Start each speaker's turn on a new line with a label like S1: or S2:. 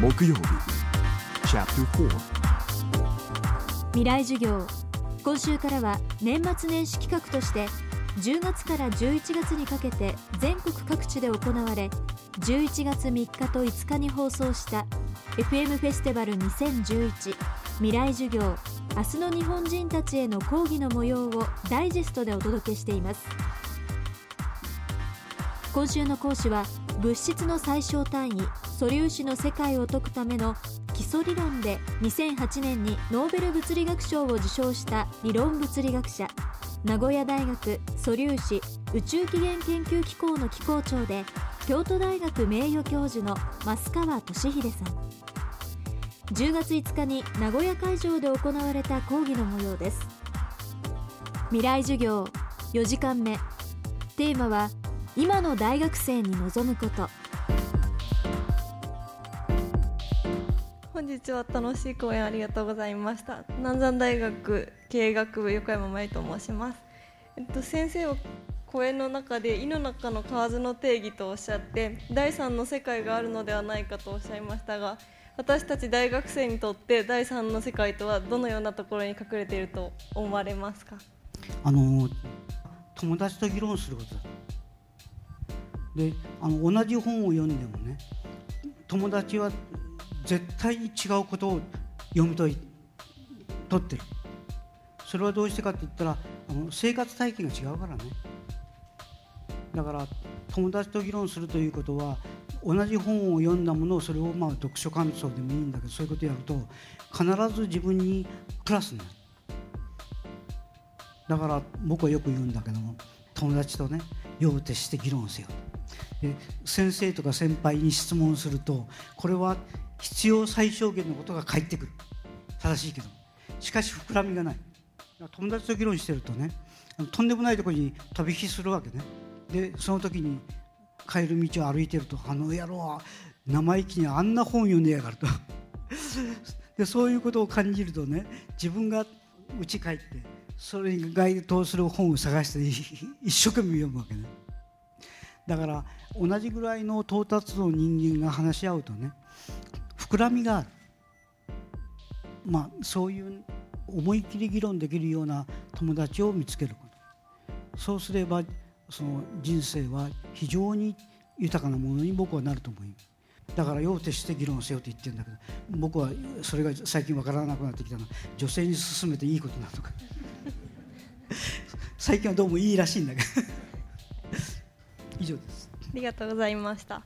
S1: 木曜日。
S2: 未来授業。今週からは年末年始企画として10月から11月にかけて全国各地で行われ11月3日と5日に放送した FM フェスティバル2011未来授業。明日の日本人たちへの講義の模様をダイジェストでお届けしています。今週の講師は物質の最小単位素粒子の世界を解くための基礎理論で2008年にノーベル物理学賞を受賞した理論物理学者名古屋大学素粒子宇宙起源研究機構の機構長で京都大学名誉教授の増川俊秀さん。10月5日に名古屋会場で行われた講義の模様です。未来授業4時間目。テーマは今の大学生に望むこと。
S3: 本日は楽しい講演ありがとうございました。南山大学経営学部横山真由と申します。えっと先生は講演の中で「胃の中の蛙の定義」とおっしゃって第三の世界があるのではないかとおっしゃいましたが私たち大学生にとって第三の世界とはどのようなところに隠れていると思われますか？
S4: あの友達と議論することだであの同じ本を読んでもね友達は絶対に違うことを読み解い取ってる。それはどうしてかって言ったらあの生活体験が違うからね。だから友達と議論するということは同じ本を読んだものをそれをまあ読書感想でもいいんだけどそういうことをやると必ず自分にプラスになる。だから僕はよく言うんだけども友達とね用を徹して議論せよで先生とか先輩に質問するとこれは必要最小限のことが返ってくる。正しいけど。しかし膨らみがない。友達と議論してるとねとんでもないところに飛び火するわけね。でその時に帰る道を歩いてるとあの野郎は生意気にあんな本読んでやがると。でそういうことを感じるとね自分が家帰ってそれに該当する本を探して一生懸命読むわけね。だから同じぐらいの到達の人間が話し合うとね膨らみがある。まあそういう思い切り議論できるような友達を見つけること。そうすればその人生は非常に豊かなものに僕はなると思います。だから用を徹して議論せよと言ってるんだけど僕はそれが最近わからなくなってきたの。は女性に勧めていいことなのか。最近はどうもいいらしいんだけど。以上です。
S3: ありがとうございました。